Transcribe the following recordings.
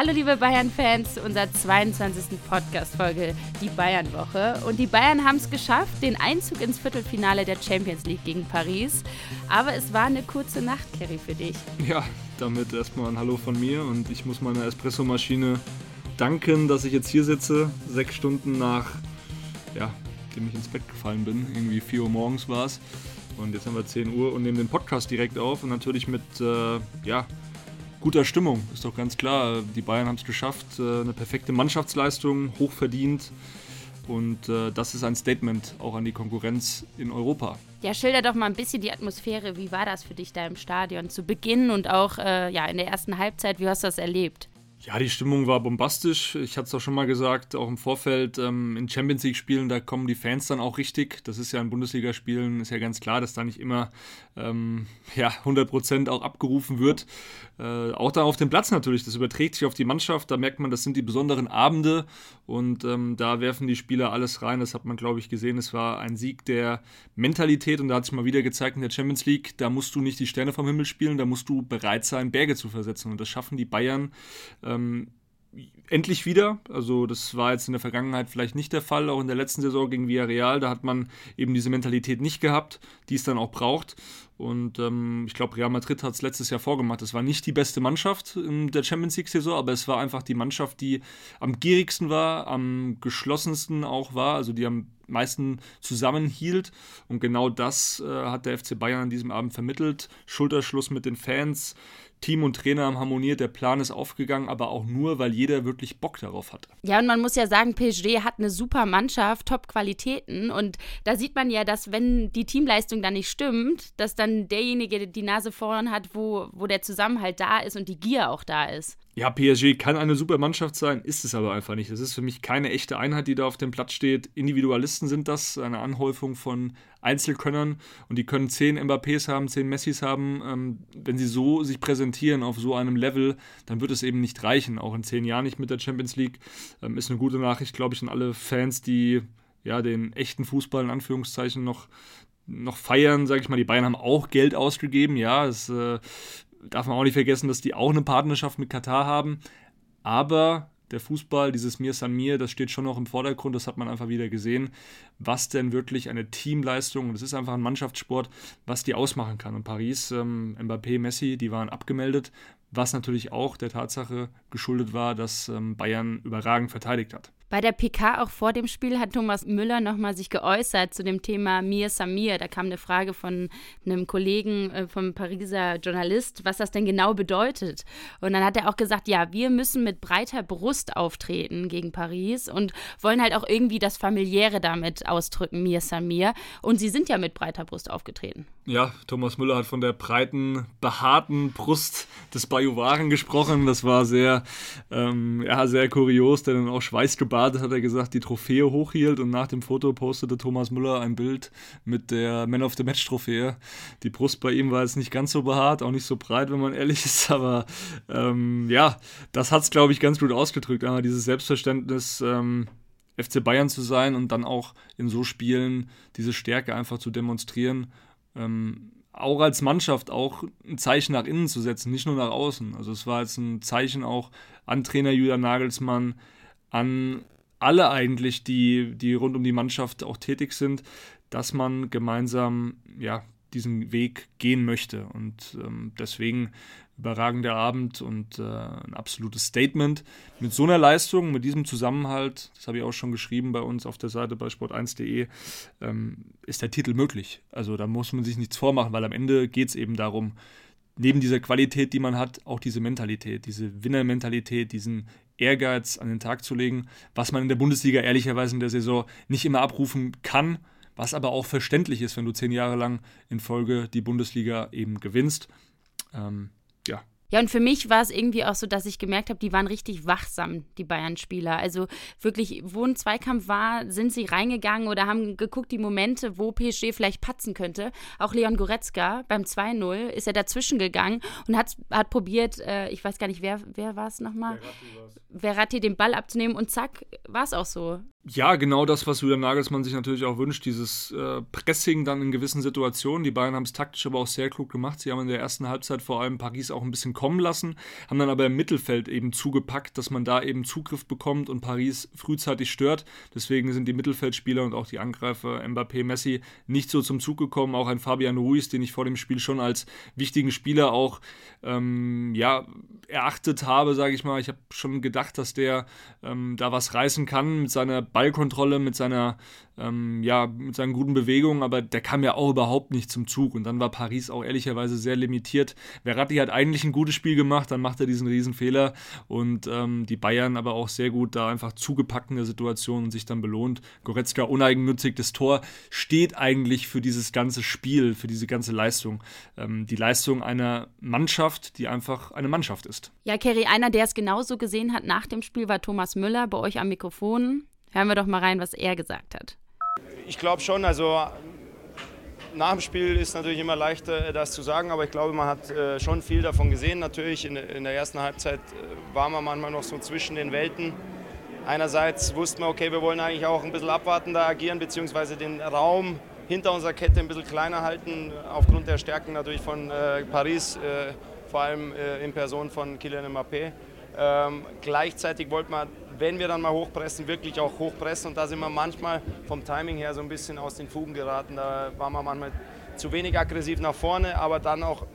Hallo liebe Bayern-Fans zu unserer 22. Podcast-Folge, die Bayern-Woche. Und die Bayern haben es geschafft, den Einzug ins Viertelfinale der Champions League gegen Paris. Aber es war eine kurze Nacht, Kerry, für dich. Ja, damit erstmal ein Hallo von mir und ich muss meiner Espresso-Maschine danken, dass ich jetzt hier sitze, sechs Stunden nach, ja, dem ich ins Bett gefallen bin. Irgendwie 4 Uhr morgens war es. Und jetzt haben wir 10 Uhr und nehmen den Podcast direkt auf und natürlich mit, äh, ja, guter Stimmung, ist doch ganz klar. Die Bayern haben es geschafft, äh, eine perfekte Mannschaftsleistung, hochverdient. Und äh, das ist ein Statement auch an die Konkurrenz in Europa. Ja, schilder doch mal ein bisschen die Atmosphäre. Wie war das für dich da im Stadion zu Beginn und auch äh, ja, in der ersten Halbzeit? Wie hast du das erlebt? Ja, die Stimmung war bombastisch. Ich hatte es auch schon mal gesagt, auch im Vorfeld. Ähm, in Champions League-Spielen, da kommen die Fans dann auch richtig. Das ist ja in Bundesligaspielen, ist ja ganz klar, dass da nicht immer ähm, ja, 100% auch abgerufen wird. Äh, auch da auf dem Platz natürlich, das überträgt sich auf die Mannschaft. Da merkt man, das sind die besonderen Abende und ähm, da werfen die Spieler alles rein. Das hat man, glaube ich, gesehen. Es war ein Sieg der Mentalität und da hat sich mal wieder gezeigt in der Champions League, da musst du nicht die Sterne vom Himmel spielen, da musst du bereit sein, Berge zu versetzen. Und das schaffen die Bayern ähm, endlich wieder. Also das war jetzt in der Vergangenheit vielleicht nicht der Fall, auch in der letzten Saison gegen Villarreal, da hat man eben diese Mentalität nicht gehabt, die es dann auch braucht. Und ähm, ich glaube, Real Madrid hat es letztes Jahr vorgemacht. Es war nicht die beste Mannschaft in der Champions League-Saison, aber es war einfach die Mannschaft, die am gierigsten war, am geschlossensten auch war, also die am meisten zusammenhielt. Und genau das äh, hat der FC Bayern an diesem Abend vermittelt. Schulterschluss mit den Fans, Team und Trainer haben harmoniert, der Plan ist aufgegangen, aber auch nur, weil jeder wirklich Bock darauf hatte. Ja, und man muss ja sagen, PSG hat eine super Mannschaft, Top-Qualitäten und da sieht man ja, dass wenn die Teamleistung dann nicht stimmt, dass dann derjenige die Nase vorn hat, wo, wo der Zusammenhalt da ist und die Gier auch da ist. Ja, PSG kann eine super Mannschaft sein, ist es aber einfach nicht. Das ist für mich keine echte Einheit, die da auf dem Platz steht. Individualisten sind das, eine Anhäufung von Einzelkönnern und die können zehn Mbappés haben, zehn Messis haben. Ähm, wenn sie so sich präsentieren auf so einem Level, dann wird es eben nicht reichen, auch in zehn Jahren nicht mit der Champions League. Ähm, ist eine gute Nachricht, glaube ich, an alle Fans, die ja den echten Fußball in Anführungszeichen noch noch feiern, sage ich mal. Die Bayern haben auch Geld ausgegeben, ja, es äh, darf man auch nicht vergessen, dass die auch eine Partnerschaft mit Katar haben. Aber der Fußball, dieses Mir San Mir, das steht schon noch im Vordergrund, das hat man einfach wieder gesehen, was denn wirklich eine Teamleistung, und es ist einfach ein Mannschaftssport, was die ausmachen kann. Und Paris, ähm, Mbappé, Messi, die waren abgemeldet, was natürlich auch der Tatsache geschuldet war, dass ähm, Bayern überragend verteidigt hat. Bei der PK auch vor dem Spiel hat Thomas Müller nochmal sich geäußert zu dem Thema Mir Samir. Da kam eine Frage von einem Kollegen äh, vom Pariser Journalist, was das denn genau bedeutet. Und dann hat er auch gesagt, ja, wir müssen mit breiter Brust auftreten gegen Paris und wollen halt auch irgendwie das Familiäre damit ausdrücken, Mir Samir. Und sie sind ja mit breiter Brust aufgetreten. Ja, Thomas Müller hat von der breiten, behaarten Brust des Bajuwaren gesprochen. Das war sehr, ähm, ja, sehr kurios, der dann auch schweißgebadet gebadet, hat er gesagt, die Trophäe hochhielt und nach dem Foto postete Thomas Müller ein Bild mit der Man of the Match Trophäe. Die Brust bei ihm war jetzt nicht ganz so behaart, auch nicht so breit, wenn man ehrlich ist, aber ähm, ja, das hat es, glaube ich, ganz gut ausgedrückt. Einmal dieses Selbstverständnis, ähm, FC Bayern zu sein und dann auch in so Spielen diese Stärke einfach zu demonstrieren. Ähm, auch als Mannschaft auch ein Zeichen nach innen zu setzen, nicht nur nach außen. Also es war jetzt ein Zeichen auch an Trainer Julian Nagelsmann, an alle eigentlich, die, die rund um die Mannschaft auch tätig sind, dass man gemeinsam ja, diesen Weg gehen möchte. Und ähm, deswegen überragender Abend und äh, ein absolutes Statement. Mit so einer Leistung, mit diesem Zusammenhalt, das habe ich auch schon geschrieben bei uns auf der Seite bei sport1.de, ähm, ist der Titel möglich. Also da muss man sich nichts vormachen, weil am Ende geht es eben darum, neben dieser Qualität, die man hat, auch diese Mentalität, diese Winnermentalität, diesen Ehrgeiz an den Tag zu legen, was man in der Bundesliga ehrlicherweise in der Saison nicht immer abrufen kann, was aber auch verständlich ist, wenn du zehn Jahre lang in Folge die Bundesliga eben gewinnst. Ähm, ja, ja, und für mich war es irgendwie auch so, dass ich gemerkt habe, die waren richtig wachsam, die Bayern-Spieler. Also wirklich, wo ein Zweikampf war, sind sie reingegangen oder haben geguckt, die Momente, wo PSG vielleicht patzen könnte. Auch Leon Goretzka beim 2-0 ist er dazwischen gegangen und hat, hat probiert, äh, ich weiß gar nicht, wer, wer war es nochmal? Verratti, Verratti den Ball abzunehmen und zack, war es auch so. Ja, genau das, was Julian Nagelsmann sich natürlich auch wünscht, dieses äh, Pressing dann in gewissen Situationen. Die Bayern haben es taktisch aber auch sehr klug gemacht. Sie haben in der ersten Halbzeit vor allem Paris auch ein bisschen kommen lassen, haben dann aber im Mittelfeld eben zugepackt, dass man da eben Zugriff bekommt und Paris frühzeitig stört. Deswegen sind die Mittelfeldspieler und auch die Angreifer Mbappé, Messi nicht so zum Zug gekommen. Auch ein Fabian Ruiz, den ich vor dem Spiel schon als wichtigen Spieler auch ähm, ja, erachtet habe, sage ich mal. Ich habe schon gedacht, dass der ähm, da was reißen kann mit seiner Ballkontrolle, mit seiner ähm, ja, mit seinen guten Bewegungen, aber der kam ja auch überhaupt nicht zum Zug. Und dann war Paris auch ehrlicherweise sehr limitiert. Verratti hat eigentlich ein gutes Spiel gemacht, dann macht er diesen Riesenfehler und ähm, die Bayern aber auch sehr gut da einfach zugepackt in der Situation und sich dann belohnt. Goretzka uneigennützig, das Tor steht eigentlich für dieses ganze Spiel, für diese ganze Leistung. Ähm, die Leistung einer Mannschaft, die einfach eine Mannschaft ist. Ja, Kerry, einer, der es genauso gesehen hat nach dem Spiel, war Thomas Müller bei euch am Mikrofon. Hören wir doch mal rein, was er gesagt hat ich glaube schon, also nach dem Spiel ist natürlich immer leichter, das zu sagen, aber ich glaube, man hat äh, schon viel davon gesehen. Natürlich in, in der ersten Halbzeit äh, war man manchmal noch so zwischen den Welten. Einerseits wussten wir, okay, wir wollen eigentlich auch ein bisschen abwartender agieren, beziehungsweise den Raum hinter unserer Kette ein bisschen kleiner halten, aufgrund der Stärken natürlich von äh, Paris, äh, vor allem äh, in Person von Kylian Mbappé. Ähm, gleichzeitig wollte man wenn wir dann mal hochpressen, wirklich auch hochpressen. Und da sind wir manchmal vom Timing her so ein bisschen aus den Fugen geraten. Da waren wir manchmal zu wenig aggressiv nach vorne, aber dann auch,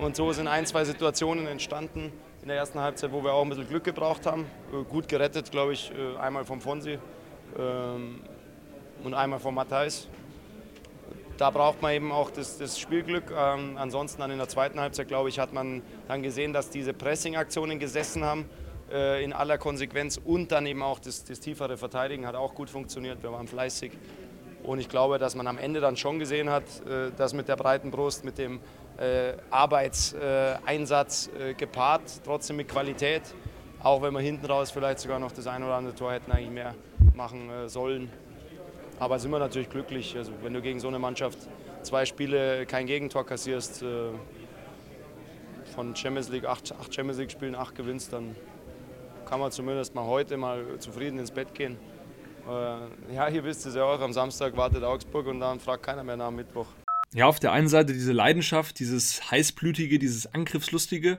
und so sind ein, zwei Situationen entstanden in der ersten Halbzeit, wo wir auch ein bisschen Glück gebraucht haben. Äh, gut gerettet, glaube ich, äh, einmal vom Fonsi ähm, und einmal vom Matthijs. Da braucht man eben auch das, das Spielglück. Ähm, ansonsten dann in der zweiten Halbzeit, glaube ich, hat man dann gesehen, dass diese Pressing-Aktionen gesessen haben in aller Konsequenz und dann eben auch das, das tiefere Verteidigen hat auch gut funktioniert. Wir waren fleißig. Und ich glaube, dass man am Ende dann schon gesehen hat, äh, dass mit der breiten Brust, mit dem äh, Arbeitseinsatz gepaart, trotzdem mit Qualität, auch wenn wir hinten raus vielleicht sogar noch das ein oder andere Tor hätten eigentlich mehr machen sollen. Aber sind wir natürlich glücklich. Also wenn du gegen so eine Mannschaft zwei Spiele kein Gegentor kassierst, von Champions League, acht, acht Champions League Spielen acht gewinnst, dann kann man zumindest mal heute mal zufrieden ins Bett gehen. Äh, ja, hier wisst ihr es ja auch, am Samstag wartet Augsburg und dann fragt keiner mehr nach dem Mittwoch. Ja, auf der einen Seite diese Leidenschaft, dieses heißblütige, dieses Angriffslustige,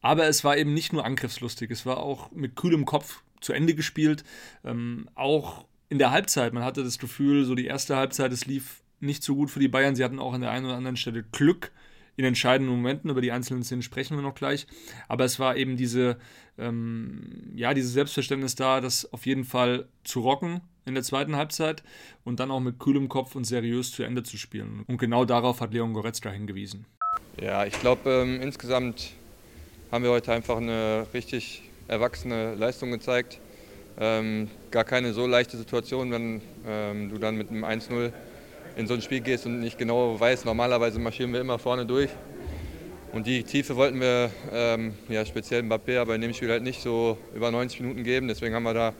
aber es war eben nicht nur angriffslustig, es war auch mit kühlem Kopf zu Ende gespielt. Ähm, auch in der Halbzeit, man hatte das Gefühl, so die erste Halbzeit, es lief nicht so gut für die Bayern. Sie hatten auch an der einen oder anderen Stelle Glück in entscheidenden Momenten. Über die einzelnen Szenen sprechen wir noch gleich. Aber es war eben diese, ähm, ja, dieses Selbstverständnis da, das auf jeden Fall zu rocken in der zweiten Halbzeit und dann auch mit kühlem Kopf und seriös zu Ende zu spielen. Und genau darauf hat Leon Goretzka hingewiesen. Ja, ich glaube, ähm, insgesamt haben wir heute einfach eine richtig erwachsene Leistung gezeigt. Ähm, gar keine so leichte Situation, wenn ähm, du dann mit einem 1-0 in so ein Spiel gehst und nicht genau weißt, normalerweise marschieren wir immer vorne durch. Und die Tiefe wollten wir, ähm, ja, speziell Mbappé, aber in dem Spiel halt nicht so über 90 Minuten geben. Deswegen haben wir da,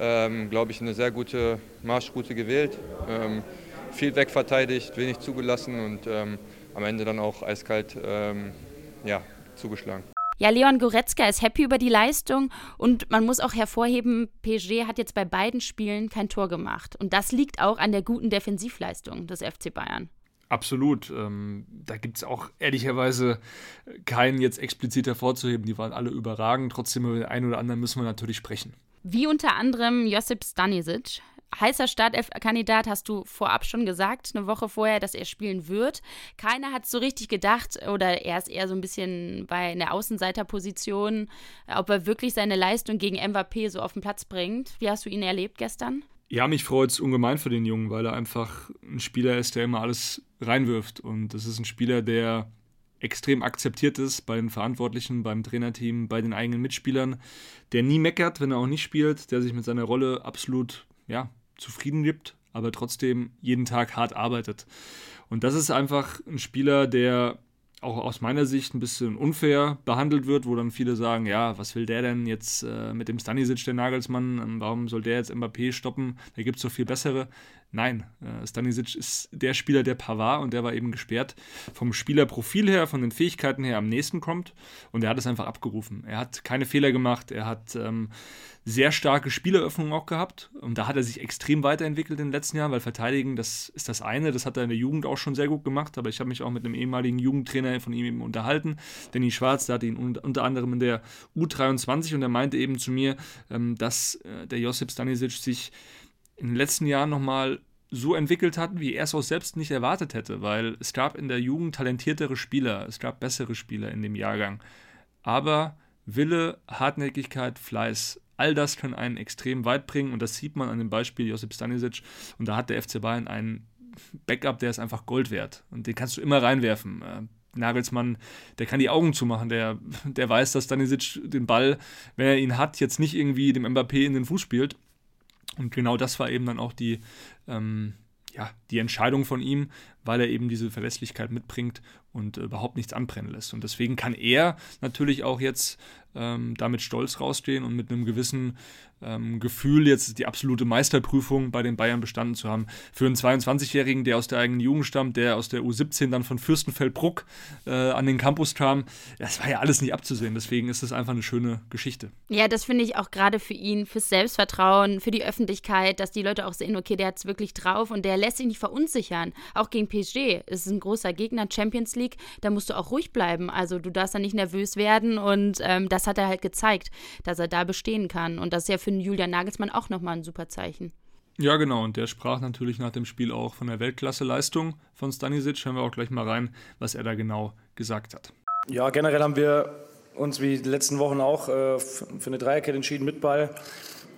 ähm, glaube ich, eine sehr gute Marschroute gewählt. Ähm, viel wegverteidigt, wenig zugelassen und ähm, am Ende dann auch eiskalt ähm, ja, zugeschlagen. Ja, Leon Goretzka ist happy über die Leistung und man muss auch hervorheben, PSG hat jetzt bei beiden Spielen kein Tor gemacht. Und das liegt auch an der guten Defensivleistung des FC Bayern. Absolut. Ähm, da gibt es auch ehrlicherweise keinen jetzt explizit hervorzuheben. Die waren alle überragend. Trotzdem über den einen oder anderen müssen wir natürlich sprechen. Wie unter anderem Josip Stanisic heißer Startelf-Kandidat, hast du vorab schon gesagt, eine Woche vorher, dass er spielen wird. Keiner hat so richtig gedacht, oder er ist eher so ein bisschen bei einer Außenseiterposition, ob er wirklich seine Leistung gegen Mbappé so auf den Platz bringt. Wie hast du ihn erlebt gestern? Ja, mich freut es ungemein für den Jungen, weil er einfach ein Spieler ist, der immer alles reinwirft. Und das ist ein Spieler, der extrem akzeptiert ist bei den Verantwortlichen, beim Trainerteam, bei den eigenen Mitspielern, der nie meckert, wenn er auch nicht spielt, der sich mit seiner Rolle absolut ja, zufrieden gibt, aber trotzdem jeden Tag hart arbeitet. Und das ist einfach ein Spieler, der auch aus meiner Sicht ein bisschen unfair behandelt wird, wo dann viele sagen, ja, was will der denn jetzt äh, mit dem Stanisic, der Nagelsmann, ähm, warum soll der jetzt Mbappé stoppen, da gibt es doch viel bessere. Nein, äh, Stanisic ist der Spieler, der Pavard und der war eben gesperrt, vom Spielerprofil her, von den Fähigkeiten her am nächsten kommt. Und er hat es einfach abgerufen. Er hat keine Fehler gemacht, er hat ähm, sehr starke Spieleröffnungen auch gehabt. Und da hat er sich extrem weiterentwickelt in den letzten Jahren, weil Verteidigen, das ist das eine, das hat er in der Jugend auch schon sehr gut gemacht, aber ich habe mich auch mit einem ehemaligen Jugendtrainer von ihm eben unterhalten, Danny Schwarz, der hatte ihn unter anderem in der U23 und er meinte eben zu mir, ähm, dass äh, der Josip Stanisic sich in den letzten Jahren nochmal so entwickelt hat, wie er es auch selbst nicht erwartet hätte, weil es gab in der Jugend talentiertere Spieler, es gab bessere Spieler in dem Jahrgang. Aber Wille, Hartnäckigkeit, Fleiß, all das kann einen extrem weit bringen und das sieht man an dem Beispiel Josip Stanisic und da hat der FC Bayern einen Backup, der ist einfach Gold wert und den kannst du immer reinwerfen. Äh, Nagelsmann, der kann die Augen zumachen, der, der weiß, dass Stanisic den Ball, wenn er ihn hat, jetzt nicht irgendwie dem Mbappé in den Fuß spielt und genau das war eben dann auch die, ähm, ja, die Entscheidung von ihm, weil er eben diese Verlässlichkeit mitbringt und äh, überhaupt nichts anbrennen lässt. Und deswegen kann er natürlich auch jetzt ähm, damit stolz rausstehen und mit einem gewissen ähm, Gefühl, jetzt die absolute Meisterprüfung bei den Bayern bestanden zu haben. Für einen 22-Jährigen, der aus der eigenen Jugend stammt, der aus der U17 dann von Fürstenfeldbruck äh, an den Campus kam, das war ja alles nicht abzusehen. Deswegen ist das einfach eine schöne Geschichte. Ja, das finde ich auch gerade für ihn, fürs Selbstvertrauen, für die Öffentlichkeit, dass die Leute auch sehen, okay, der hat es wirklich drauf und der lässt sich nicht verunsichern. Auch gegen PSG. Es ist ein großer Gegner, Champions League, da musst du auch ruhig bleiben. Also du darfst da nicht nervös werden und ähm, das hat er halt gezeigt, dass er da bestehen kann. Und das ist ja für Julian Nagelsmann auch nochmal ein super Zeichen. Ja, genau. Und der sprach natürlich nach dem Spiel auch von der Weltklasse-Leistung von Stanisic. Hören wir auch gleich mal rein, was er da genau gesagt hat. Ja, generell haben wir uns wie die letzten Wochen auch äh, für eine Dreierkette entschieden mit Ball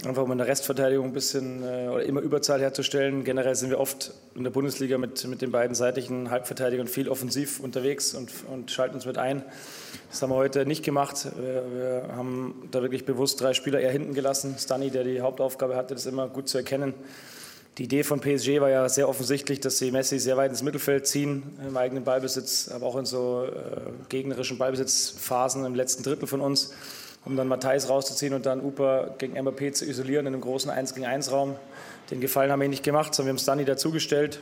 einfach um in der Restverteidigung ein bisschen äh, oder immer Überzahl herzustellen. Generell sind wir oft in der Bundesliga mit, mit den beiden seitlichen Halbverteidigern viel offensiv unterwegs und, und schalten uns mit ein. Das haben wir heute nicht gemacht. Wir, wir haben da wirklich bewusst drei Spieler eher hinten gelassen. Stani, der die Hauptaufgabe hatte, das immer gut zu erkennen. Die Idee von PSG war ja sehr offensichtlich, dass sie Messi sehr weit ins Mittelfeld ziehen, im eigenen Ballbesitz, aber auch in so äh, gegnerischen Ballbesitzphasen im letzten Drittel von uns um dann Matthijs rauszuziehen und dann Uper gegen Mbappé zu isolieren in einem großen 1 gegen 1 Raum. Den Gefallen haben wir nicht gemacht, sondern wir haben Stani dazugestellt,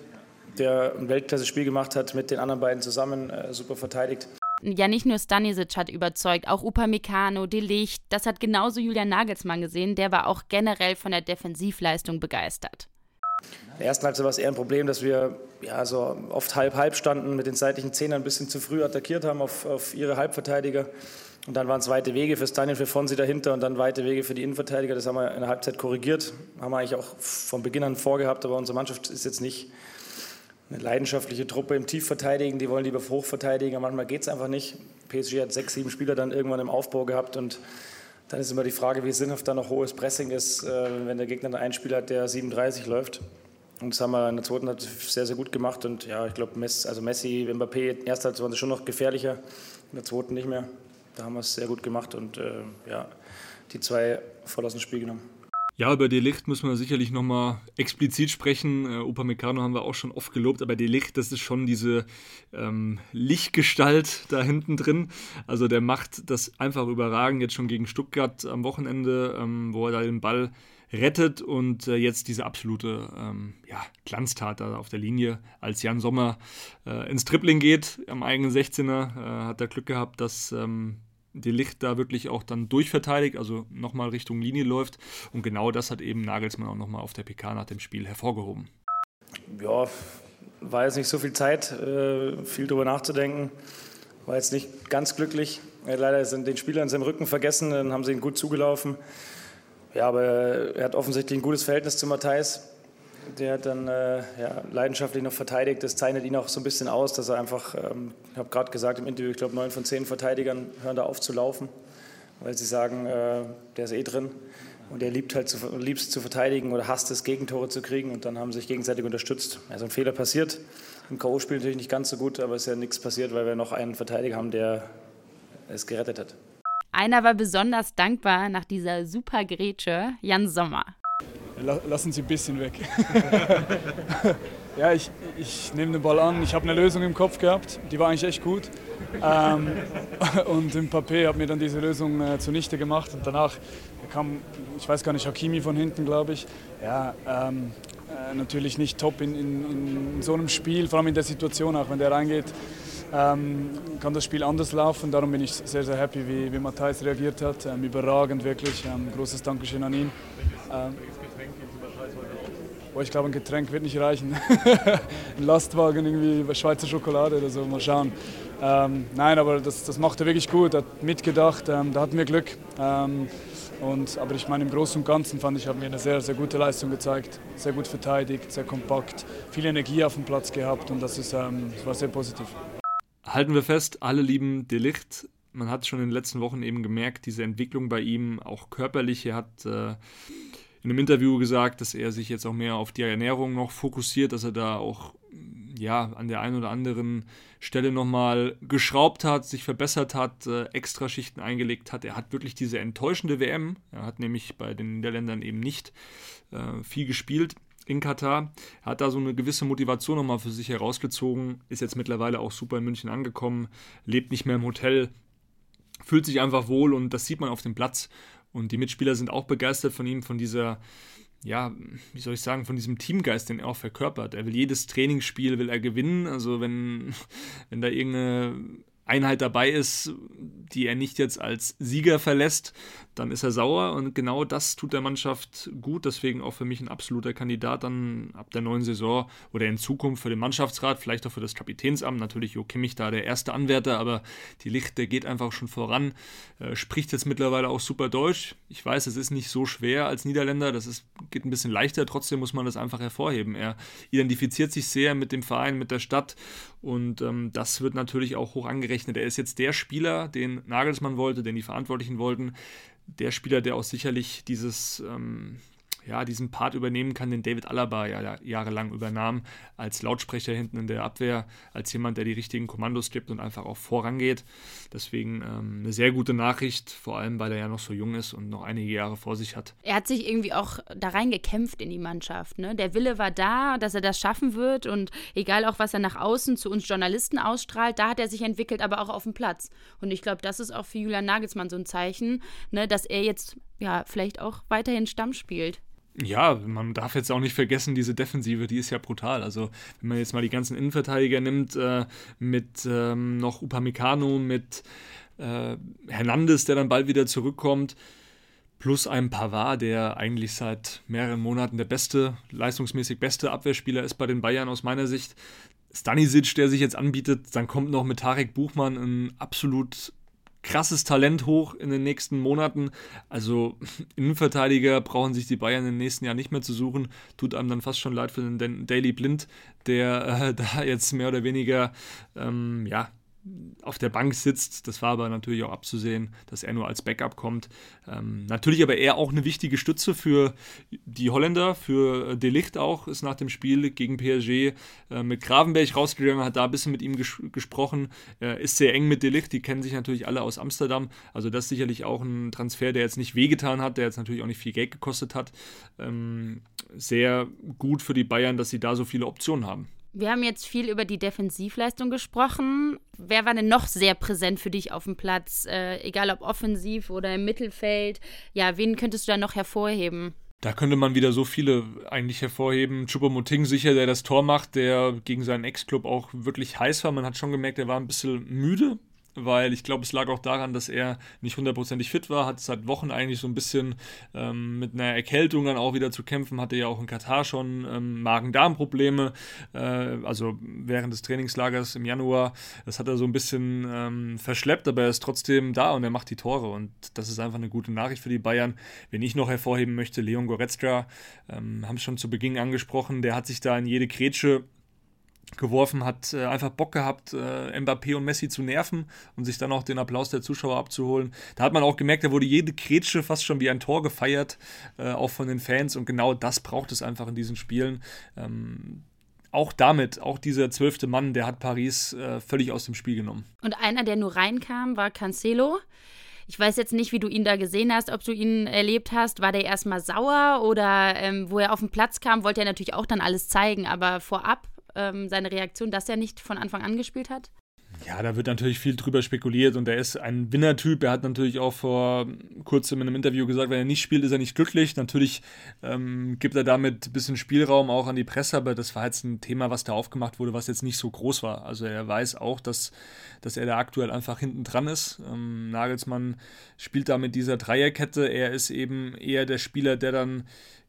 der ein Weltklasse-Spiel gemacht hat, mit den anderen beiden zusammen äh, super verteidigt. Ja, nicht nur Stanisic hat überzeugt, auch Upamecano, De Licht, das hat genauso Julian Nagelsmann gesehen, der war auch generell von der Defensivleistung begeistert. In der ersten Halbzeit war es eher ein Problem, dass wir ja, so oft halb-halb standen, mit den seitlichen Zehnern ein bisschen zu früh attackiert haben auf, auf ihre Halbverteidiger. Und dann waren es weite Wege für Staniel, für Fonsi dahinter und dann weite Wege für die Innenverteidiger. Das haben wir in der Halbzeit korrigiert. Haben wir eigentlich auch von Beginn an vorgehabt, aber unsere Mannschaft ist jetzt nicht eine leidenschaftliche Truppe im Tiefverteidigen. Die wollen lieber hoch verteidigen. Manchmal geht es einfach nicht. PSG hat sechs, sieben Spieler dann irgendwann im Aufbau gehabt und dann ist immer die Frage, wie sinnhaft da noch hohes Pressing ist, äh, wenn der Gegner einen Spieler hat, der 37 läuft. Und das haben wir in der zweiten Halbzeit sehr, sehr gut gemacht. Und ja, ich glaube, Messi, also Messi, Mbappé, ersten Halbzeit waren sie schon noch gefährlicher, in der zweiten nicht mehr. Da haben wir es sehr gut gemacht und äh, ja, die zwei voll aus dem Spiel genommen. Ja, über Delicht müssen wir sicherlich nochmal explizit sprechen. Äh, Opa Meccano haben wir auch schon oft gelobt, aber Delicht, das ist schon diese ähm, Lichtgestalt da hinten drin. Also der macht das einfach überragend, jetzt schon gegen Stuttgart am Wochenende, ähm, wo er da den Ball rettet und äh, jetzt diese absolute ähm, ja, Glanztat da auf der Linie, als Jan Sommer äh, ins Tripling geht am eigenen 16er, äh, hat er Glück gehabt, dass die Licht da wirklich auch dann durchverteidigt, also nochmal Richtung Linie läuft und genau das hat eben Nagelsmann auch nochmal auf der PK nach dem Spiel hervorgehoben. Ja, war jetzt nicht so viel Zeit, äh, viel drüber nachzudenken, war jetzt nicht ganz glücklich. Leider sind den Spieler in seinem Rücken vergessen, dann haben sie ihn gut zugelaufen. Ja, aber er hat offensichtlich ein gutes Verhältnis zu Matthijs. Der hat dann äh, ja, leidenschaftlich noch verteidigt. Das zeichnet ihn auch so ein bisschen aus, dass er einfach, ähm, ich habe gerade gesagt im Interview, ich glaube, neun von zehn Verteidigern hören da auf zu laufen, weil sie sagen, äh, der ist eh drin. Und er liebt halt zu, liebst zu verteidigen oder hasst es, Gegentore zu kriegen. Und dann haben sie sich gegenseitig unterstützt. Also ein Fehler passiert. Im K.O.-Spiel natürlich nicht ganz so gut, aber es ist ja nichts passiert, weil wir noch einen Verteidiger haben, der es gerettet hat. Einer war besonders dankbar nach dieser super Grätsche, Jan Sommer. Lassen Sie ein bisschen weg. ja, ich, ich nehme den Ball an. Ich habe eine Lösung im Kopf gehabt, die war eigentlich echt gut. Ähm, und Mbappé hat mir dann diese Lösung äh, zunichte gemacht. Und danach kam, ich weiß gar nicht, Hakimi von hinten, glaube ich. Ja, ähm, äh, natürlich nicht top in, in, in, so einem Spiel, vor allem in der Situation auch, wenn der reingeht, ähm, kann das Spiel anders laufen. Darum bin ich sehr, sehr happy, wie, wie Matthijs reagiert hat. Ähm, überragend wirklich. Ähm, großes Dankeschön an ihn. Oh, ich glaube, ein Getränk wird nicht reichen. ein Lastwagen, irgendwie Schweizer Schokolade oder so, mal schauen. Ähm, nein, aber das, das macht er wirklich gut, hat mitgedacht, ähm, da hatten wir Glück. Ähm, und, aber ich meine, im Großen und Ganzen fand ich, haben wir eine sehr, sehr gute Leistung gezeigt. Sehr gut verteidigt, sehr kompakt, viel Energie auf dem Platz gehabt und das, ist, ähm, das war sehr positiv. Halten wir fest, alle lieben Delicht. Man hat schon in den letzten Wochen eben gemerkt, diese Entwicklung bei ihm, auch körperlich. Er hat äh, in einem Interview gesagt, dass er sich jetzt auch mehr auf die Ernährung noch fokussiert, dass er da auch ja, an der einen oder anderen Stelle nochmal geschraubt hat, sich verbessert hat, äh, extra Schichten eingelegt hat. Er hat wirklich diese enttäuschende WM, er hat nämlich bei den Niederländern eben nicht äh, viel gespielt in Katar. Er hat da so eine gewisse Motivation nochmal für sich herausgezogen, ist jetzt mittlerweile auch super in München angekommen, lebt nicht mehr im Hotel, fühlt sich einfach wohl und das sieht man auf dem Platz. Und die Mitspieler sind auch begeistert von ihm, von dieser ja, wie soll ich sagen, von diesem Teamgeist, den er auch verkörpert. Er will jedes Trainingsspiel, will er gewinnen. Also wenn, wenn da irgendeine Einheit dabei ist, die er nicht jetzt als Sieger verlässt, dann ist er sauer und genau das tut der Mannschaft gut. Deswegen auch für mich ein absoluter Kandidat dann ab der neuen Saison oder in Zukunft für den Mannschaftsrat, vielleicht auch für das Kapitänsamt. Natürlich Jo Kimmich da der erste Anwärter, aber die Licht, der geht einfach schon voran. Äh, spricht jetzt mittlerweile auch super Deutsch. Ich weiß, es ist nicht so schwer als Niederländer, das ist, geht ein bisschen leichter, trotzdem muss man das einfach hervorheben. Er identifiziert sich sehr mit dem Verein, mit der Stadt und ähm, das wird natürlich auch hoch angerechnet. Er ist jetzt der Spieler, den Nagelsmann wollte, den die Verantwortlichen wollten der Spieler, der auch sicherlich dieses, ähm, ja, diesen Part übernehmen kann, den David Alaba ja jahrelang übernahm, als Lautsprecher hinten in der Abwehr, als jemand, der die richtigen Kommandos gibt und einfach auch vorangeht. Deswegen ähm, eine sehr gute Nachricht, vor allem weil er ja noch so jung ist und noch einige Jahre vor sich hat. Er hat sich irgendwie auch da reingekämpft in die Mannschaft. Ne? Der Wille war da, dass er das schaffen wird und egal auch, was er nach außen zu uns Journalisten ausstrahlt, da hat er sich entwickelt, aber auch auf dem Platz. Und ich glaube, das ist auch für Julian Nagelsmann so ein Zeichen, ne, dass er jetzt ja vielleicht auch weiterhin Stamm spielt. Ja, man darf jetzt auch nicht vergessen, diese Defensive, die ist ja brutal. Also, wenn man jetzt mal die ganzen Innenverteidiger nimmt, äh, mit ähm, noch Upamecano, mit äh, Hernandez, der dann bald wieder zurückkommt, plus einem Pavard, der eigentlich seit mehreren Monaten der beste, leistungsmäßig beste Abwehrspieler ist bei den Bayern aus meiner Sicht. Stanisic, der sich jetzt anbietet, dann kommt noch mit Tarek Buchmann ein absolut krasses Talent hoch in den nächsten Monaten. Also Innenverteidiger brauchen sich die Bayern im nächsten Jahr nicht mehr zu suchen. Tut einem dann fast schon leid für den Daily Blind, der äh, da jetzt mehr oder weniger ähm, ja, auf der Bank sitzt. Das war aber natürlich auch abzusehen, dass er nur als Backup kommt. Ähm, natürlich aber er auch eine wichtige Stütze für die Holländer, für Delicht auch, ist nach dem Spiel gegen PSG äh, mit Gravenberg rausgegangen, hat da ein bisschen mit ihm ges gesprochen, äh, ist sehr eng mit Delicht, die kennen sich natürlich alle aus Amsterdam. Also das ist sicherlich auch ein Transfer, der jetzt nicht wehgetan hat, der jetzt natürlich auch nicht viel Geld gekostet hat. Ähm, sehr gut für die Bayern, dass sie da so viele Optionen haben. Wir haben jetzt viel über die Defensivleistung gesprochen. Wer war denn noch sehr präsent für dich auf dem Platz? Äh, egal ob offensiv oder im Mittelfeld. Ja, wen könntest du da noch hervorheben? Da könnte man wieder so viele eigentlich hervorheben. Choupo-Moting sicher, der das Tor macht, der gegen seinen Ex-Club auch wirklich heiß war. Man hat schon gemerkt, er war ein bisschen müde weil ich glaube, es lag auch daran, dass er nicht hundertprozentig fit war, hat seit Wochen eigentlich so ein bisschen ähm, mit einer Erkältung dann auch wieder zu kämpfen, hatte ja auch in Katar schon ähm, Magen-Darm-Probleme, äh, also während des Trainingslagers im Januar. Das hat er so ein bisschen ähm, verschleppt, aber er ist trotzdem da und er macht die Tore und das ist einfach eine gute Nachricht für die Bayern. Wenn ich noch hervorheben möchte, Leon Goretzka, ähm, haben es schon zu Beginn angesprochen, der hat sich da in jede Grätsche geworfen, hat äh, einfach Bock gehabt, äh, Mbappé und Messi zu nerven und sich dann auch den Applaus der Zuschauer abzuholen. Da hat man auch gemerkt, da wurde jede Kretsche fast schon wie ein Tor gefeiert, äh, auch von den Fans und genau das braucht es einfach in diesen Spielen. Ähm, auch damit, auch dieser zwölfte Mann, der hat Paris äh, völlig aus dem Spiel genommen. Und einer, der nur reinkam, war Cancelo. Ich weiß jetzt nicht, wie du ihn da gesehen hast, ob du ihn erlebt hast. War der erstmal sauer oder ähm, wo er auf den Platz kam, wollte er natürlich auch dann alles zeigen, aber vorab ähm, seine Reaktion, dass er nicht von Anfang an gespielt hat? Ja, da wird natürlich viel drüber spekuliert und er ist ein Winnertyp. Er hat natürlich auch vor kurzem in einem Interview gesagt, wenn er nicht spielt, ist er nicht glücklich. Natürlich ähm, gibt er damit ein bisschen Spielraum auch an die Presse, aber das war jetzt ein Thema, was da aufgemacht wurde, was jetzt nicht so groß war. Also er weiß auch, dass, dass er da aktuell einfach hinten dran ist. Ähm, Nagelsmann spielt da mit dieser Dreierkette. Er ist eben eher der Spieler, der dann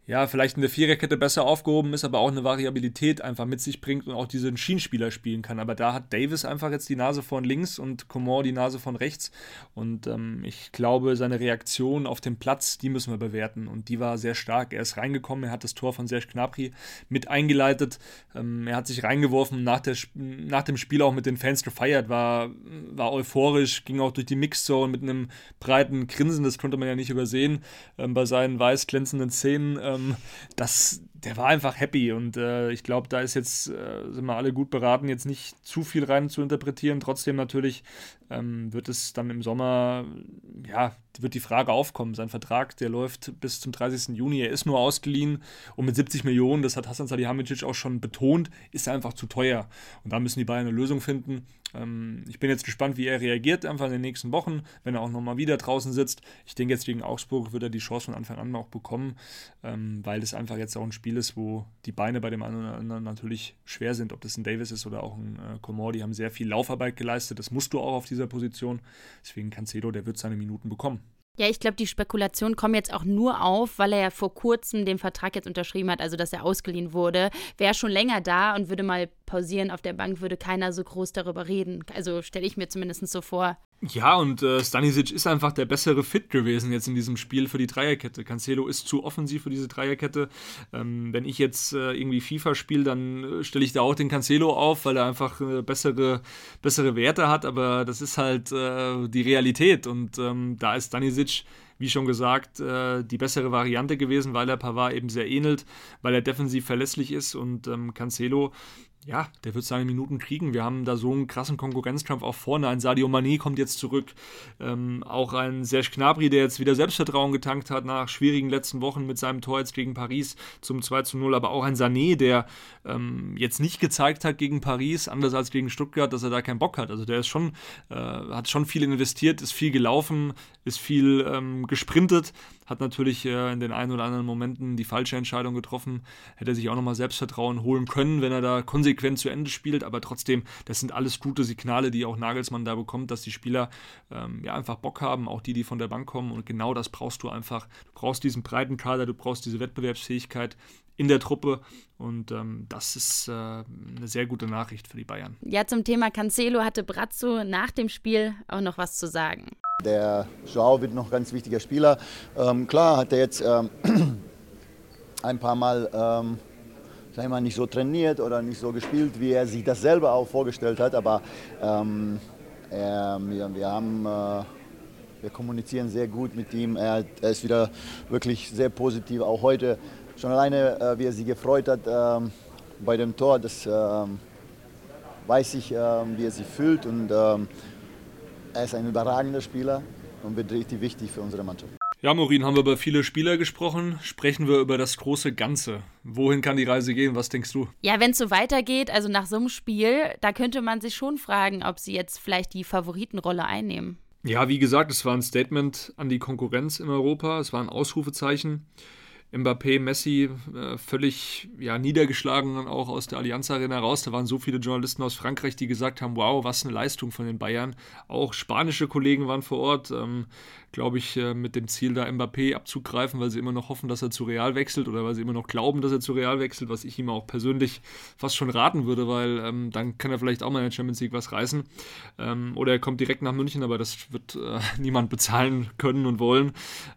ja, vielleicht in der Viererkette besser aufgehoben ist, aber auch eine Variabilität einfach mit sich bringt und auch diesen Schienenspieler spielen kann. Aber da hat Davis einfach jetzt die Nase von links und Coman die Nase von rechts. Und ähm, ich glaube, seine Reaktion auf dem Platz, die müssen wir bewerten. Und die war sehr stark. Er ist reingekommen, er hat das Tor von Serge Gnabry mit eingeleitet. Ähm, er hat sich reingeworfen, nach, der, nach dem Spiel auch mit den Fans gefeiert, war, war euphorisch, ging auch durch die Mixzone mit einem breiten Grinsen. Das konnte man ja nicht übersehen ähm, bei seinen weiß glänzenden Szenen ähm, das, der war einfach happy und äh, ich glaube, da ist jetzt, äh, sind wir alle gut beraten, jetzt nicht zu viel rein zu interpretieren. Trotzdem natürlich ähm, wird es dann im Sommer, ja, wird die Frage aufkommen. Sein Vertrag, der läuft bis zum 30. Juni, er ist nur ausgeliehen und mit 70 Millionen, das hat Hassan Salihamidzic auch schon betont, ist er einfach zu teuer. Und da müssen die Bayern eine Lösung finden. Ähm, ich bin jetzt gespannt, wie er reagiert einfach in den nächsten Wochen, wenn er auch nochmal wieder draußen sitzt. Ich denke, jetzt gegen Augsburg wird er die Chance von Anfang an auch bekommen, ähm, weil es einfach jetzt auch ein Spiel ist, wo die Beine bei dem anderen natürlich schwer sind. Ob das ein Davis ist oder auch ein äh, Komor, die haben sehr viel Laufarbeit geleistet. Das musst du auch auf dieser Position. Deswegen Cancelo, der wird seine Minuten bekommen. Ja, ich glaube, die Spekulationen kommen jetzt auch nur auf, weil er ja vor kurzem den Vertrag jetzt unterschrieben hat, also dass er ausgeliehen wurde. Wäre schon länger da und würde mal pausieren auf der Bank, würde keiner so groß darüber reden. Also stelle ich mir zumindest so vor. Ja, und äh, Stanisic ist einfach der bessere Fit gewesen jetzt in diesem Spiel für die Dreierkette. Cancelo ist zu offensiv für diese Dreierkette. Ähm, wenn ich jetzt äh, irgendwie FIFA spiele, dann äh, stelle ich da auch den Cancelo auf, weil er einfach äh, bessere, bessere Werte hat. Aber das ist halt äh, die Realität. Und ähm, da ist Stanisic wie schon gesagt, äh, die bessere Variante gewesen, weil er Pavard eben sehr ähnelt, weil er defensiv verlässlich ist und ähm, Cancelo ja, der wird seine Minuten kriegen. Wir haben da so einen krassen Konkurrenzkampf auch vorne. Ein Sadio Mané kommt jetzt zurück. Ähm, auch ein Serge Gnabry, der jetzt wieder Selbstvertrauen getankt hat nach schwierigen letzten Wochen mit seinem Tor jetzt gegen Paris zum 2 zu 0. Aber auch ein Sané, der ähm, jetzt nicht gezeigt hat gegen Paris, anders als gegen Stuttgart, dass er da keinen Bock hat. Also der ist schon, äh, hat schon viel investiert, ist viel gelaufen, ist viel ähm, gesprintet hat natürlich äh, in den ein oder anderen Momenten die falsche Entscheidung getroffen. Hätte sich auch nochmal Selbstvertrauen holen können, wenn er da konsequent zu Ende spielt. Aber trotzdem, das sind alles gute Signale, die auch Nagelsmann da bekommt, dass die Spieler ähm, ja einfach Bock haben, auch die, die von der Bank kommen. Und genau das brauchst du einfach. Du brauchst diesen breiten Kader, du brauchst diese Wettbewerbsfähigkeit in der Truppe. Und ähm, das ist äh, eine sehr gute Nachricht für die Bayern. Ja, zum Thema Cancelo hatte Brazzo nach dem Spiel auch noch was zu sagen. Der Joao wird noch ein ganz wichtiger Spieler. Ähm, klar hat er jetzt ähm, ein paar Mal ähm, sag mal, nicht so trainiert oder nicht so gespielt, wie er sich das selber auch vorgestellt hat. Aber ähm, er, wir, wir, haben, äh, wir kommunizieren sehr gut mit ihm. Er, er, ist wieder wirklich sehr positiv. Auch heute schon alleine, äh, wie er sich gefreut hat äh, bei dem Tor, das ähm, weiß ich, ähm, wie er sich fühlt. Und, er ist ein überragender Spieler und wird richtig wichtig für unsere Mannschaft. Ja, Morin, haben wir über viele Spieler gesprochen. Sprechen wir über das große Ganze. Wohin kann die Reise gehen? Was denkst du? Ja, wenn es so weitergeht, also nach so einem Spiel, da könnte man sich schon fragen, ob sie jetzt vielleicht die Favoritenrolle einnehmen. Ja, wie gesagt, es war ein Statement an die Konkurrenz in Europa. Es war ein Ausrufezeichen. Mbappé, Messi äh, völlig ja, niedergeschlagen dann auch aus der Allianz Arena raus. Da waren so viele Journalisten aus Frankreich, die gesagt haben, wow, was eine Leistung von den Bayern. Auch spanische Kollegen waren vor Ort, ähm, glaube ich, äh, mit dem Ziel, da Mbappé abzugreifen, weil sie immer noch hoffen, dass er zu Real wechselt oder weil sie immer noch glauben, dass er zu Real wechselt, was ich ihm auch persönlich fast schon raten würde, weil ähm, dann kann er vielleicht auch mal in der Champions League was reißen. Ähm, oder er kommt direkt nach München, aber das wird äh, niemand bezahlen können und wollen.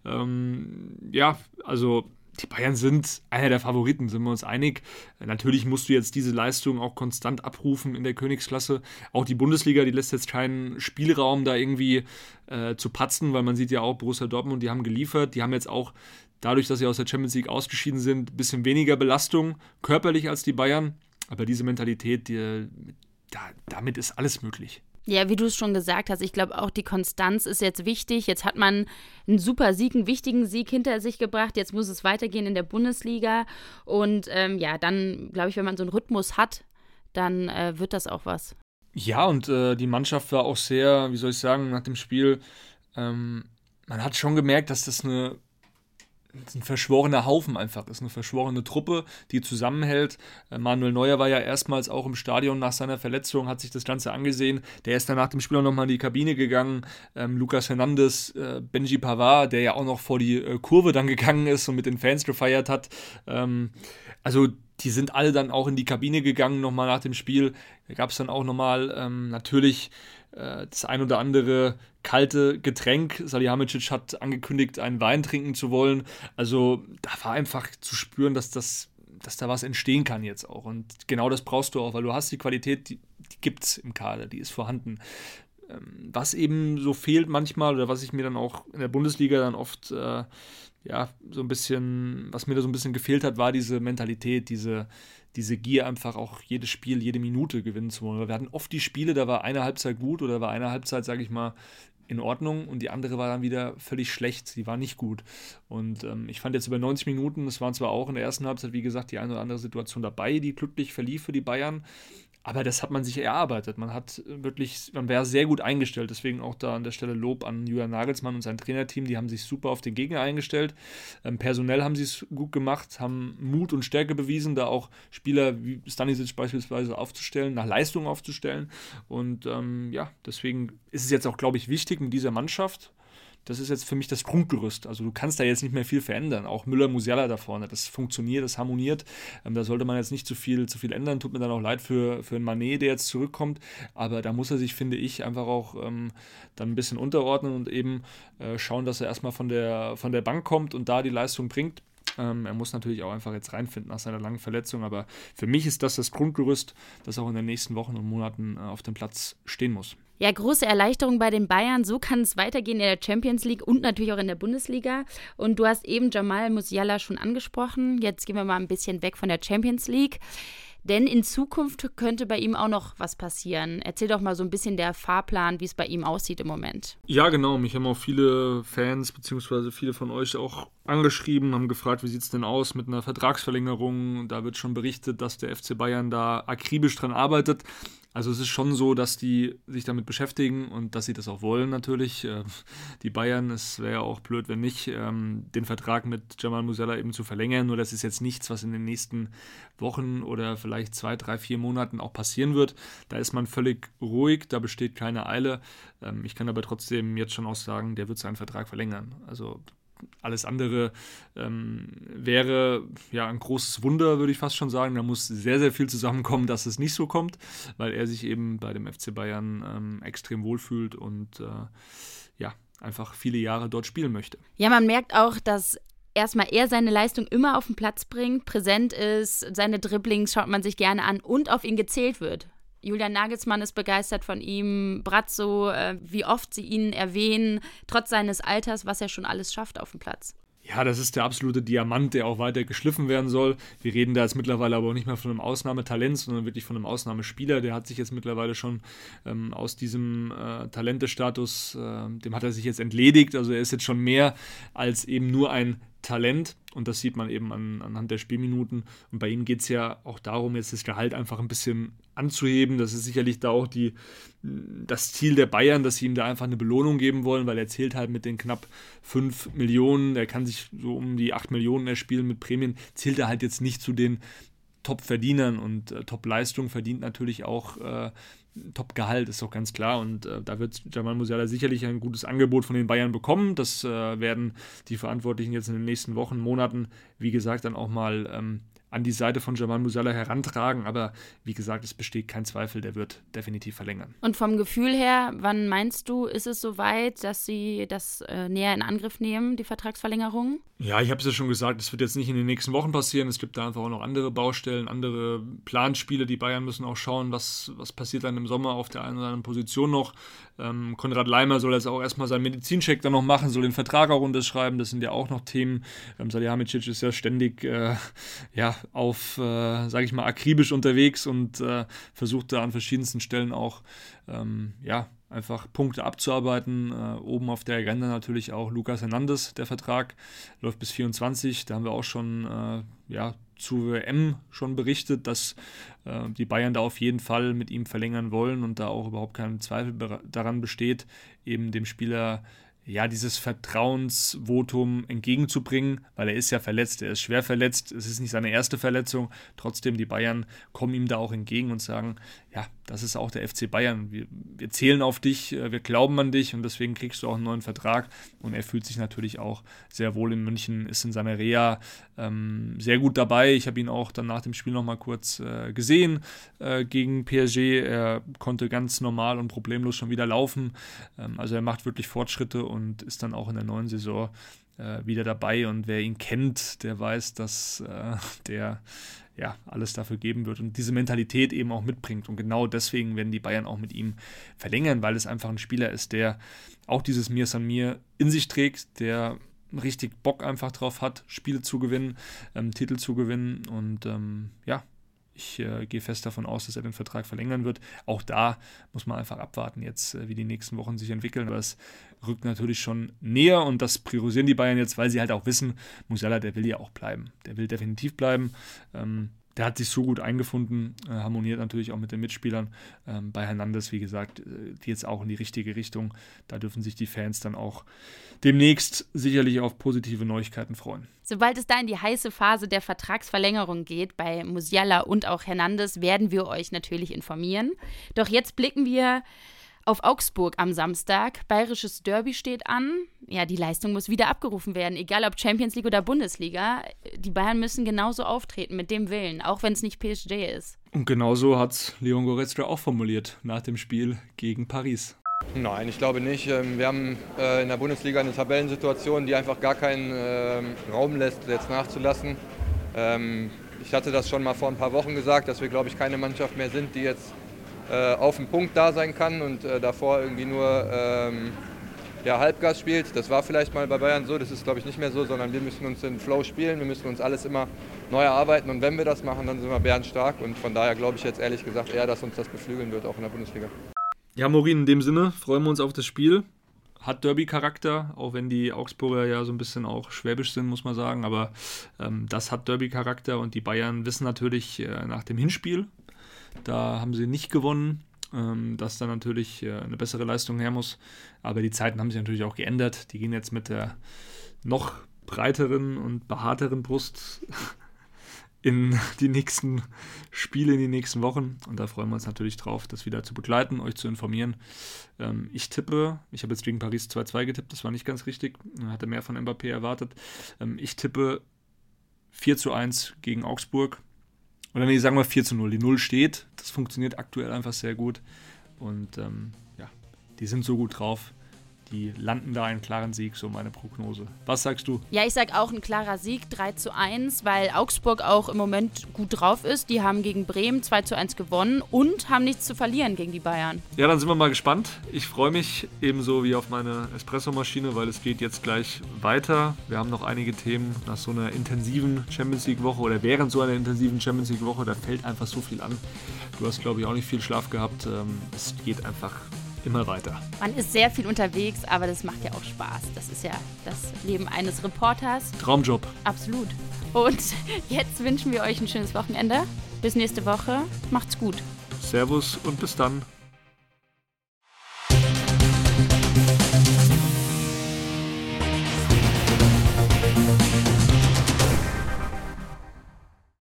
Ähm, ja, also die Bayern sind einer der Favoriten, sind wir uns einig. Natürlich musst du jetzt diese Leistung auch konstant abrufen in der Königsklasse. Auch die Bundesliga, die lässt jetzt keinen Spielraum, da irgendwie äh, zu patzen, weil man sieht ja auch, Borussia Dortmund, die haben geliefert. Die haben jetzt auch, dadurch, dass sie aus der Champions League ausgeschieden sind, ein bisschen weniger Belastung körperlich als die Bayern. Aber diese Mentalität, die, da, damit ist alles möglich. Ja, wie du es schon gesagt hast, ich glaube auch die Konstanz ist jetzt wichtig. Jetzt hat man einen super Sieg, einen wichtigen Sieg hinter sich gebracht. Jetzt muss es weitergehen in der Bundesliga. Und ähm, ja, dann glaube ich, wenn man so einen Rhythmus hat, dann äh, wird das auch was. Ja, und äh, die Mannschaft war auch sehr, wie soll ich sagen, nach dem Spiel, ähm, man hat schon gemerkt, dass das eine ein verschworener Haufen einfach ist, eine verschworene Truppe, die zusammenhält. Äh, Manuel Neuer war ja erstmals auch im Stadion nach seiner Verletzung, hat sich das Ganze angesehen. Der ist dann nach dem Spiel auch nochmal in die Kabine gegangen. Ähm, Lukas Hernandez, äh, Benji Pavard, der ja auch noch vor die äh, Kurve dann gegangen ist und mit den Fans gefeiert hat. Ähm, also die sind alle dann auch in die Kabine gegangen nochmal nach dem Spiel. Da gab es dann auch nochmal ähm, natürlich das ein oder andere kalte Getränk. Salihamidzic hat angekündigt, einen Wein trinken zu wollen. Also da war einfach zu spüren, dass das dass da was entstehen kann jetzt auch. Und genau das brauchst du auch, weil du hast die Qualität, die, die gibt es im Kader, die ist vorhanden. Ähm, was eben so fehlt manchmal oder was ich mir dann auch in der Bundesliga dann oft äh, ja so ein bisschen, was mir da so ein bisschen gefehlt hat, war diese Mentalität, diese, diese Gier einfach auch jedes Spiel, jede Minute gewinnen zu wollen. Wir hatten oft die Spiele, da war eine Halbzeit gut oder war eine Halbzeit, sage ich mal, in Ordnung und die andere war dann wieder völlig schlecht. Die war nicht gut. Und ähm, ich fand jetzt über 90 Minuten, es waren zwar auch in der ersten Halbzeit, wie gesagt, die eine oder andere Situation dabei, die glücklich verlief für die Bayern. Aber das hat man sich erarbeitet. Man hat wirklich, man wäre sehr gut eingestellt. Deswegen auch da an der Stelle Lob an Julian Nagelsmann und sein Trainerteam. Die haben sich super auf den Gegner eingestellt. Ähm, personell haben sie es gut gemacht, haben Mut und Stärke bewiesen, da auch Spieler wie Stanisic beispielsweise aufzustellen, nach Leistung aufzustellen. Und ähm, ja, deswegen ist es jetzt auch, glaube ich, wichtig mit dieser Mannschaft das ist jetzt für mich das Grundgerüst. Also du kannst da jetzt nicht mehr viel verändern. Auch Müller, Musiala da vorne, das funktioniert, das harmoniert. Ähm, da sollte man jetzt nicht zu viel, zu viel ändern. Tut mir dann auch leid für, für einen Manet, der jetzt zurückkommt. Aber da muss er sich, finde ich, einfach auch ähm, dann ein bisschen unterordnen und eben äh, schauen, dass er erstmal von der, von der Bank kommt und da die Leistung bringt. Ähm, er muss natürlich auch einfach jetzt reinfinden nach seiner langen Verletzung, aber für mich ist das das Grundgerüst, das auch in den nächsten Wochen und Monaten äh, auf dem Platz stehen muss. Ja, große Erleichterung bei den Bayern. So kann es weitergehen in der Champions League und natürlich auch in der Bundesliga. Und du hast eben Jamal Musiala schon angesprochen. Jetzt gehen wir mal ein bisschen weg von der Champions League. Denn in Zukunft könnte bei ihm auch noch was passieren. Erzähl doch mal so ein bisschen der Fahrplan, wie es bei ihm aussieht im Moment. Ja, genau. Mich haben auch viele Fans beziehungsweise viele von euch auch angeschrieben, haben gefragt, wie sieht es denn aus mit einer Vertragsverlängerung. Da wird schon berichtet, dass der FC Bayern da akribisch dran arbeitet. Also es ist schon so, dass die sich damit beschäftigen und dass sie das auch wollen natürlich. Äh, die Bayern, es wäre ja auch blöd, wenn nicht, ähm, den Vertrag mit Jamal Musella eben zu verlängern. Nur das ist jetzt nichts, was in den nächsten Wochen oder vielleicht zwei, drei, vier Monaten auch passieren wird. Da ist man völlig ruhig, da besteht keine Eile. Ähm, ich kann aber trotzdem jetzt schon auch sagen, der wird seinen Vertrag verlängern. Also alles andere ähm, wäre ja ein großes Wunder, würde ich fast schon sagen. Da muss sehr, sehr viel zusammenkommen, dass es nicht so kommt, weil er sich eben bei dem FC Bayern ähm, extrem wohlfühlt und äh, ja, einfach viele Jahre dort spielen möchte. Ja, man merkt auch, dass erstmal er seine Leistung immer auf den Platz bringt, präsent ist, seine Dribblings schaut man sich gerne an und auf ihn gezählt wird. Julian Nagelsmann ist begeistert von ihm, Brazzo, äh, wie oft sie ihn erwähnen, trotz seines Alters, was er schon alles schafft auf dem Platz. Ja, das ist der absolute Diamant, der auch weiter geschliffen werden soll. Wir reden da jetzt mittlerweile aber auch nicht mehr von einem Ausnahmetalent, sondern wirklich von einem Ausnahmespieler. Der hat sich jetzt mittlerweile schon ähm, aus diesem äh, Talentestatus, äh, dem hat er sich jetzt entledigt. Also er ist jetzt schon mehr als eben nur ein Talent und das sieht man eben an, anhand der Spielminuten. Und bei ihm geht es ja auch darum, jetzt das Gehalt einfach ein bisschen anzuheben. Das ist sicherlich da auch die, das Ziel der Bayern, dass sie ihm da einfach eine Belohnung geben wollen, weil er zählt halt mit den knapp 5 Millionen, er kann sich so um die 8 Millionen erspielen mit Prämien, zählt er halt jetzt nicht zu den Top-Verdienern und äh, Top-Leistung verdient natürlich auch äh, Top-Gehalt, ist doch ganz klar. Und äh, da wird Jamal Musiala sicherlich ein gutes Angebot von den Bayern bekommen. Das äh, werden die Verantwortlichen jetzt in den nächsten Wochen, Monaten, wie gesagt, dann auch mal ähm, an die Seite von Jamal Musiala herantragen. Aber wie gesagt, es besteht kein Zweifel, der wird definitiv verlängern. Und vom Gefühl her, wann meinst du, ist es soweit, dass sie das äh, näher in Angriff nehmen, die Vertragsverlängerung? Ja, ich habe es ja schon gesagt, es wird jetzt nicht in den nächsten Wochen passieren. Es gibt da einfach auch noch andere Baustellen, andere Planspiele. Die Bayern müssen auch schauen, was, was passiert dann im Sommer auf der einen oder anderen Position noch. Ähm, Konrad Leimer soll jetzt auch erstmal seinen Medizincheck dann noch machen, soll den Vertrag auch unterschreiben. Das sind ja auch noch Themen. Ähm, Salihamidzic ist ja ständig, äh, ja, auf, äh, sage ich mal, akribisch unterwegs und äh, versucht da an verschiedensten Stellen auch, ähm, ja, einfach Punkte abzuarbeiten. Äh, oben auf der Agenda natürlich auch Lucas Hernandez, der Vertrag läuft bis 24. Da haben wir auch schon äh, ja, zu WM schon berichtet, dass äh, die Bayern da auf jeden Fall mit ihm verlängern wollen und da auch überhaupt kein Zweifel daran besteht, eben dem Spieler ja, dieses Vertrauensvotum entgegenzubringen, weil er ist ja verletzt, er ist schwer verletzt, es ist nicht seine erste Verletzung, trotzdem die Bayern kommen ihm da auch entgegen und sagen, ja, das ist auch der FC Bayern. Wir, wir, zählen auf dich, äh, wir glauben an dich und deswegen kriegst du auch einen neuen Vertrag. Und er fühlt sich natürlich auch sehr wohl in München, ist in seiner Reha ähm, sehr gut dabei. Ich habe ihn auch dann nach dem Spiel nochmal kurz äh, gesehen äh, gegen PSG. Er konnte ganz normal und problemlos schon wieder laufen. Ähm, also er macht wirklich Fortschritte und ist dann auch in der neuen Saison äh, wieder dabei. Und wer ihn kennt, der weiß, dass äh, der ja, alles dafür geben wird und diese Mentalität eben auch mitbringt. Und genau deswegen werden die Bayern auch mit ihm verlängern, weil es einfach ein Spieler ist, der auch dieses Mir San Mir in sich trägt, der richtig Bock einfach drauf hat, Spiele zu gewinnen, ähm, Titel zu gewinnen und ähm, ja, ich äh, gehe fest davon aus, dass er den Vertrag verlängern wird. Auch da muss man einfach abwarten, jetzt, äh, wie die nächsten Wochen sich entwickeln. Aber es rückt natürlich schon näher und das priorisieren die Bayern jetzt, weil sie halt auch wissen, Musiala, der will ja auch bleiben. Der will definitiv bleiben. Ähm, der hat sich so gut eingefunden, äh, harmoniert natürlich auch mit den Mitspielern. Ähm, bei Hernandez, wie gesagt, äh, die jetzt auch in die richtige Richtung. Da dürfen sich die Fans dann auch demnächst sicherlich auf positive Neuigkeiten freuen. Sobald es da in die heiße Phase der Vertragsverlängerung geht, bei Musiala und auch Hernandez, werden wir euch natürlich informieren. Doch jetzt blicken wir auf Augsburg am Samstag. Bayerisches Derby steht an. Ja, die Leistung muss wieder abgerufen werden, egal ob Champions League oder Bundesliga. Die Bayern müssen genauso auftreten, mit dem Willen, auch wenn es nicht PSG ist. Und genauso hat es Leon Goretzka auch formuliert nach dem Spiel gegen Paris. Nein, ich glaube nicht. Ähm, wir haben äh, in der Bundesliga eine Tabellensituation, die einfach gar keinen ähm, Raum lässt, jetzt nachzulassen. Ähm, ich hatte das schon mal vor ein paar Wochen gesagt, dass wir, glaube ich, keine Mannschaft mehr sind, die jetzt äh, auf dem Punkt da sein kann und äh, davor irgendwie nur ähm, ja, Halbgas spielt. Das war vielleicht mal bei Bayern so, das ist glaube ich nicht mehr so, sondern wir müssen uns in Flow spielen, wir müssen uns alles immer neu erarbeiten und wenn wir das machen, dann sind wir bärenstark und von daher glaube ich jetzt ehrlich gesagt eher, dass uns das beflügeln wird, auch in der Bundesliga. Ja, Morin, in dem Sinne freuen wir uns auf das Spiel. Hat Derby-Charakter, auch wenn die Augsburger ja so ein bisschen auch schwäbisch sind, muss man sagen. Aber ähm, das hat Derby-Charakter und die Bayern wissen natürlich äh, nach dem Hinspiel, da haben sie nicht gewonnen, ähm, dass da natürlich äh, eine bessere Leistung her muss. Aber die Zeiten haben sich natürlich auch geändert. Die gehen jetzt mit der noch breiteren und behaarteren Brust in die nächsten Spiele, in die nächsten Wochen. Und da freuen wir uns natürlich drauf, das wieder zu begleiten, euch zu informieren. Ähm, ich tippe, ich habe jetzt gegen Paris 2-2 getippt, das war nicht ganz richtig, hatte mehr von Mbappé erwartet. Ähm, ich tippe 4 zu 1 gegen Augsburg. Oder nee, sagen wir 4 zu 0. Die 0 steht. Das funktioniert aktuell einfach sehr gut. Und ähm, ja, die sind so gut drauf die landen da einen klaren Sieg, so meine Prognose. Was sagst du? Ja, ich sage auch ein klarer Sieg, 3 zu 1, weil Augsburg auch im Moment gut drauf ist. Die haben gegen Bremen 2 zu 1 gewonnen und haben nichts zu verlieren gegen die Bayern. Ja, dann sind wir mal gespannt. Ich freue mich ebenso wie auf meine Espressomaschine, weil es geht jetzt gleich weiter. Wir haben noch einige Themen nach so einer intensiven Champions League Woche oder während so einer intensiven Champions League Woche. Da fällt einfach so viel an. Du hast, glaube ich, auch nicht viel Schlaf gehabt. Ähm, es geht einfach immer weiter. Man ist sehr viel unterwegs, aber das macht ja auch Spaß. Das ist ja das Leben eines Reporters. Traumjob. Absolut. Und jetzt wünschen wir euch ein schönes Wochenende. Bis nächste Woche. Macht's gut. Servus und bis dann.